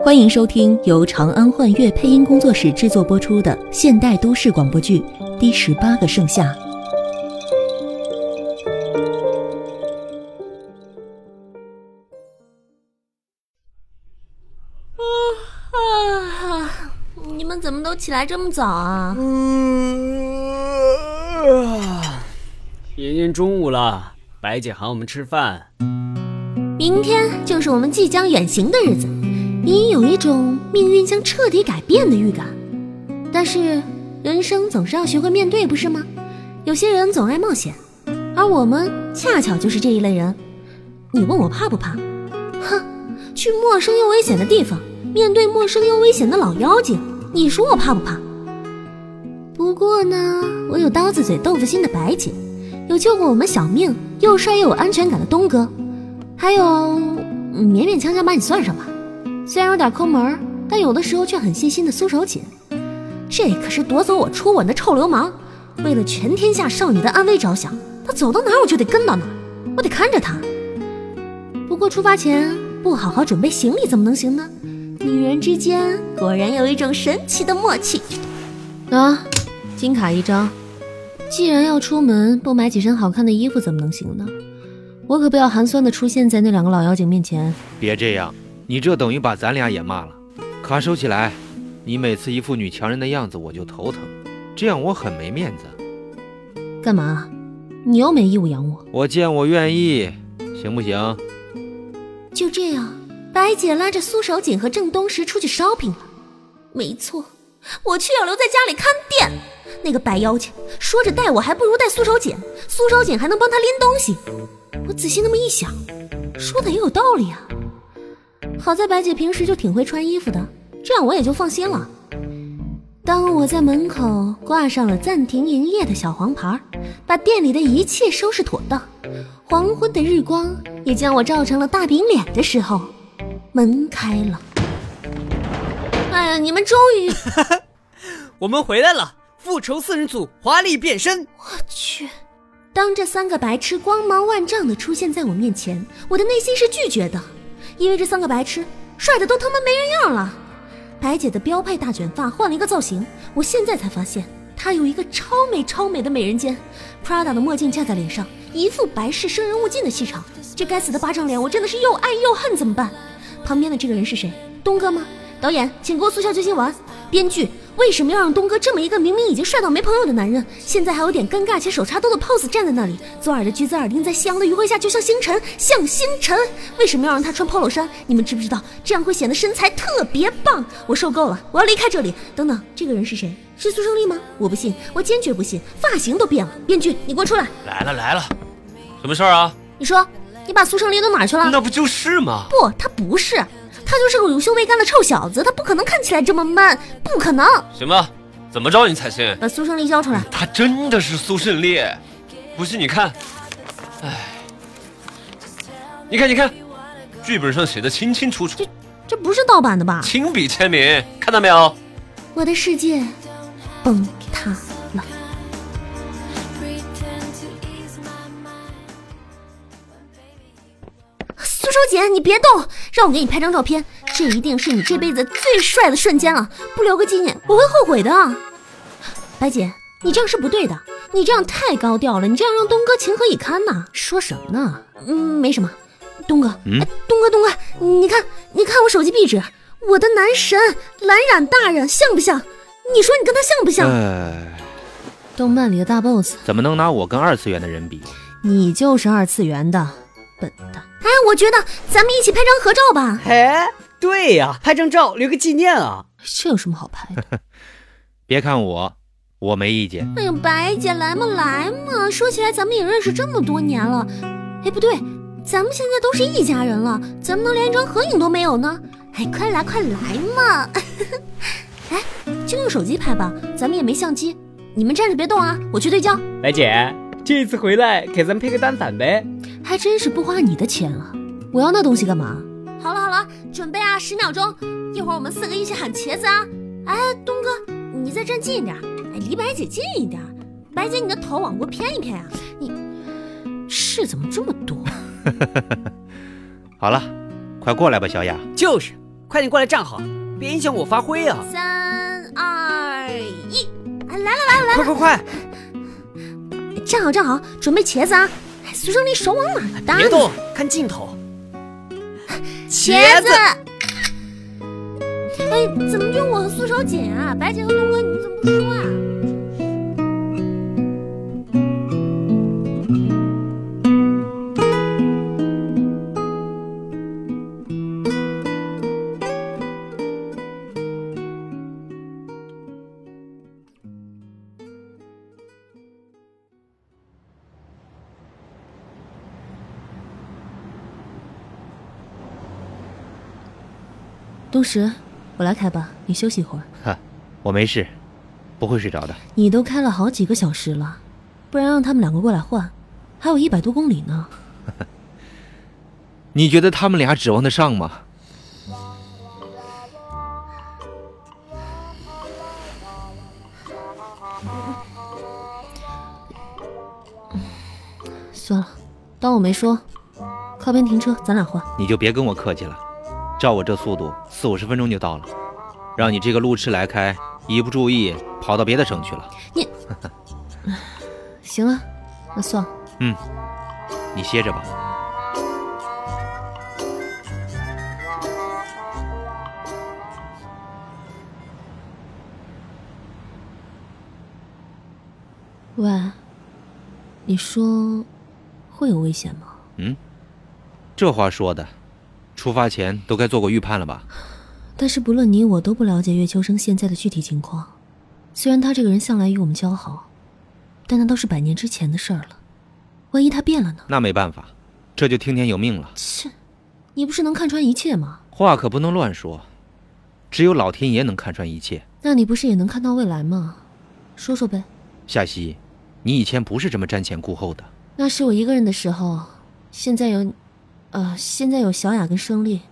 欢迎收听由长安幻乐配音工作室制作播出的现代都市广播剧《第十八个盛夏》。啊！你们怎么都起来这么早啊？已经中午了，白姐喊我们吃饭。明天就是我们即将远行的日子，隐隐有一种命运将彻底改变的预感。但是人生总是要学会面对，不是吗？有些人总爱冒险，而我们恰巧就是这一类人。你问我怕不怕？哼，去陌生又危险的地方，面对陌生又危险的老妖精，你说我怕不怕？不过呢，我有刀子嘴豆腐心的白姐，有救过我们小命又帅又有安全感的东哥，还有勉勉强强把你算上吧，虽然有点抠门，但有的时候却很细心的苏手锦。这可是夺走我初吻的臭流氓，为了全天下少女的安危着想，他走到哪儿我就得跟到哪儿，我得看着他。不过出发前不好好准备行李怎么能行呢？女人之间果然有一种神奇的默契。啊，金卡一张。既然要出门，不买几身好看的衣服怎么能行呢？我可不要寒酸的出现在那两个老妖精面前。别这样，你这等于把咱俩也骂了。卡收起来，你每次一副女强人的样子，我就头疼，这样我很没面子。干嘛？你又没义务养我。我见我愿意，行不行？就这样，白姐拉着苏守锦和郑东石出去 shopping 了。没错，我却要留在家里看店。那个白妖精说着带我，还不如带苏守锦，苏守锦还能帮她拎东西。我仔细那么一想，说的也有道理啊。好在白姐平时就挺会穿衣服的，这样我也就放心了。当我在门口挂上了暂停营业的小黄牌，把店里的一切收拾妥当，黄昏的日光也将我照成了大饼脸的时候，门开了。哎呀，你们终于！我们回来了，复仇四人组华丽变身。我去！当这三个白痴光芒万丈的出现在我面前，我的内心是拒绝的，因为这三个白痴帅的都他妈没人样了。白姐的标配大卷发换了一个造型，我现在才发现她有一个超美超美的美人尖，Prada 的墨镜架在脸上，一副白氏生人勿近的气场。这该死的巴掌脸，我真的是又爱又恨，怎么办？旁边的这个人是谁？东哥吗？导演，请给我速效救心丸。编剧，为什么要让东哥这么一个明明已经帅到没朋友的男人，现在还有点尴尬且手插兜的 pose 站在那里？左耳的橘子耳钉在夕阳的余晖下就像星辰，像星辰。为什么要让他穿 polo 衫？你们知不知道这样会显得身材特别棒？我受够了，我要离开这里。等等，这个人是谁？是苏胜利吗？我不信，我坚决不信。发型都变了。编剧，你给我出来！来了来了，什么事儿啊？你说，你把苏胜利弄哪去了？那不就是吗？不，他不是。他就是个乳臭未干的臭小子，他不可能看起来这么 man，不可能。行吧，怎么着你才信？把苏胜利交出来。他真的是苏胜利，不信你看。哎，你看你看，剧本上写的清清楚楚。这这不是盗版的吧？亲笔签名，看到没有？我的世界崩苏守锦，你别动，让我给你拍张照片，这一定是你这辈子最帅的瞬间了，不留个纪念我会后悔的。白姐，你这样是不对的，你这样太高调了，你这样让东哥情何以堪呐？说什么呢？嗯，没什么。东哥，嗯，东哥，东哥，你看，你看我手机壁纸，我的男神蓝染大人像不像？你说你跟他像不像？哎，动漫里的大 boss，怎么能拿我跟二次元的人比？你就是二次元的笨蛋。哎，我觉得咱们一起拍张合照吧。哎，对呀，拍张照留个纪念啊。这有什么好拍的？别看我，我没意见。哎呦，白姐来嘛来嘛，说起来咱们也认识这么多年了。哎，不对，咱们现在都是一家人了，怎么能连一张合影都没有呢？哎，快来快来嘛！哎，就用手机拍吧，咱们也没相机。你们站着别动啊，我去对焦。白姐，这次回来给咱们配个单反呗。还真是不花你的钱啊！我要那东西干嘛？好了好了，准备啊，十秒钟，一会儿我们四个一起喊茄子啊！哎，东哥，你再站近一点，哎，离白姐近一点。白姐，你的头往过偏一偏呀！你事怎么这么多？好了，快过来吧，小雅。就是，快点过来站好，别影响我发挥啊！三二一，来了来了来了快快快，站好站好，准备茄子啊！哎苏胜利手往哪搭？别动，看镜头。茄子。哎，怎么就我和苏手紧啊？白姐和东哥，你们怎么不说啊？东石，我来开吧，你休息一会儿。哈，我没事，不会睡着的。你都开了好几个小时了，不然让他们两个过来换，还有一百多公里呢。你觉得他们俩指望得上吗？算了，当我没说。靠边停车，咱俩换。你就别跟我客气了，照我这速度，四五十分钟就到了。让你这个路痴来开，一不注意跑到别的省去了。你 行啊，那算了。嗯，你歇着吧。喂，你说会有危险吗？嗯，这话说的，出发前都该做过预判了吧？但是不论你我都不了解岳秋生现在的具体情况。虽然他这个人向来与我们交好，但那都是百年之前的事儿了。万一他变了呢？那没办法，这就听天由命了。切，你不是能看穿一切吗？话可不能乱说，只有老天爷能看穿一切。那你不是也能看到未来吗？说说呗。夏曦，你以前不是这么瞻前顾后的。那是我一个人的时候，现在有，呃，现在有小雅跟胜利，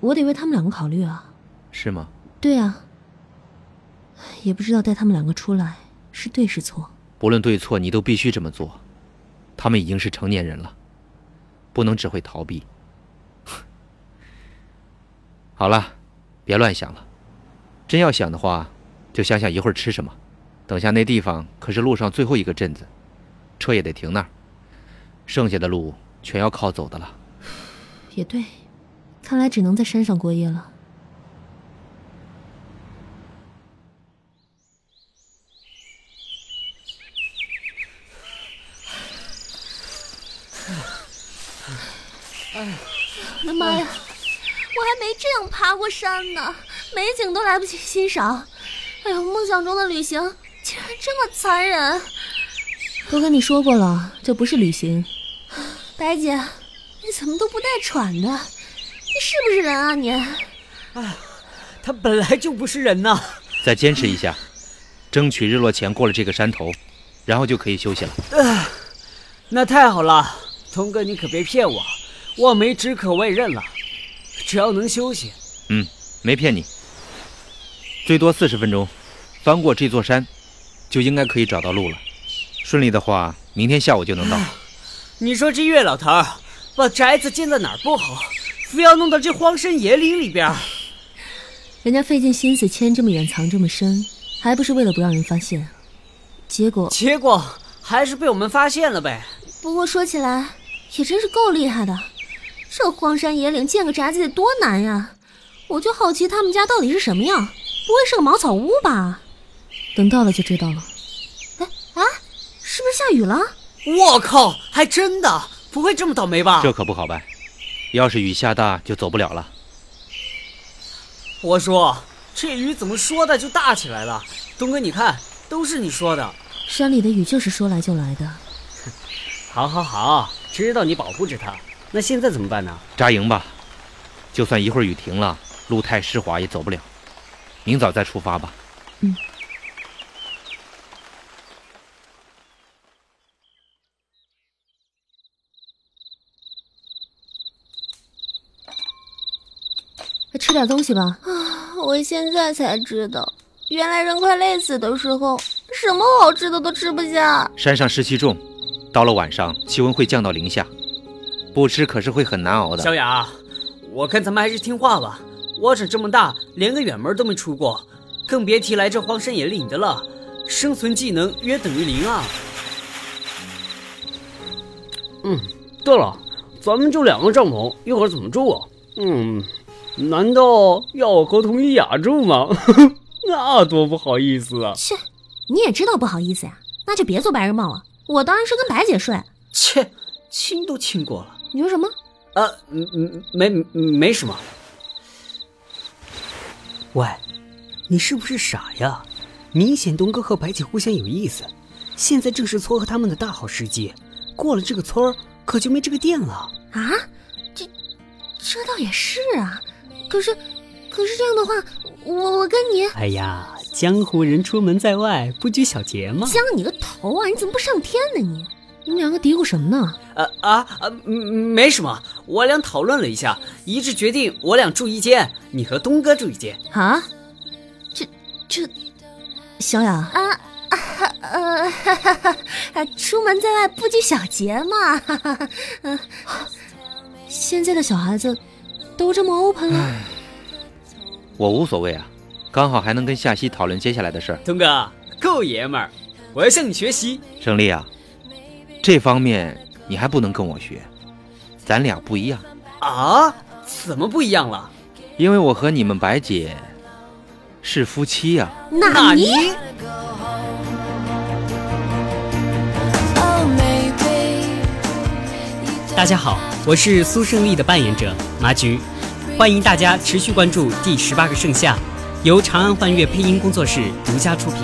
我得为他们两个考虑啊。是吗？对啊，也不知道带他们两个出来是对是错。不论对错，你都必须这么做。他们已经是成年人了，不能只会逃避。好了，别乱想了。真要想的话，就想想一会儿吃什么。等下那地方可是路上最后一个镇子，车也得停那儿。剩下的路全要靠走的了。也对，看来只能在山上过夜了。哎我的妈呀！我还没这样爬过山呢，美景都来不及欣赏。哎呦，梦想中的旅行竟然这么残忍！都跟你说过了，这不是旅行。白姐，你怎么都不带喘的？你是不是人啊你？他本来就不是人呐。再坚持一下，争取日落前过了这个山头，然后就可以休息了。那太好了，童哥，你可别骗我，望梅止渴我也认了，只要能休息。嗯，没骗你。最多四十分钟，翻过这座山，就应该可以找到路了。顺利的话，明天下午就能到。你说这岳老头儿把宅子建在哪儿不好，非要弄到这荒山野岭里边儿？人家费尽心思迁这么远，藏这么深，还不是为了不让人发现？结果结果还是被我们发现了呗。不过说起来，也真是够厉害的。这荒山野岭建个宅子得多难呀！我就好奇他们家到底是什么样，不会是个茅草屋吧？等到了就知道了。哎啊，是不是下雨了？我靠，还真的不会这么倒霉吧？这可不好办，要是雨下大就走不了了。我说这雨怎么说大就大起来了？东哥，你看，都是你说的。山里的雨就是说来就来的。好，好，好，知道你保护着他。那现在怎么办呢？扎营吧，就算一会儿雨停了，路太湿滑也走不了。明早再出发吧。吃点东西吧。啊，我现在才知道，原来人快累死的时候，什么好吃的都吃不下。山上湿气重，到了晚上气温会降到零下，不吃可是会很难熬的。小雅，我看咱们还是听话吧。我长这么大，连个远门都没出过，更别提来这荒山野岭的了，生存技能约等于零啊。嗯，对了，咱们就两个帐篷，一会儿怎么住啊？嗯，难道要我和佟一雅住吗？那多不好意思啊！切，你也知道不好意思呀，那就别做白日梦了。我当然是跟白姐睡。切，亲都亲过了。你说什么？啊，嗯嗯，没没什么。喂，你是不是傻呀？明显东哥和白姐互相有意思，现在正是撮合他们的大好时机。过了这个村儿，可就没这个店了啊！这，这倒也是啊。可是，可是这样的话，我我跟你……哎呀，江湖人出门在外，不拘小节嘛。江你个头啊！你怎么不上天呢？你，你们两个嘀咕什么呢？啊啊啊！没什么，我俩讨论了一下，一致决定我俩住一间，你和东哥住一间。啊？这这，小雅啊。啊呃，哈哈哈，出门在外不拘小节嘛。哈哈，嗯，现在的小孩子都这么 open 了。我无所谓啊，刚好还能跟夏曦讨论接下来的事儿。东哥够爷们儿，我要向你学习。胜利啊，这方面你还不能跟我学，咱俩不一样。啊？怎么不一样了？因为我和你们白姐是夫妻呀。那你？大家好，我是苏胜利的扮演者麻菊，欢迎大家持续关注《第十八个盛夏》，由长安幻乐配音工作室独家出品。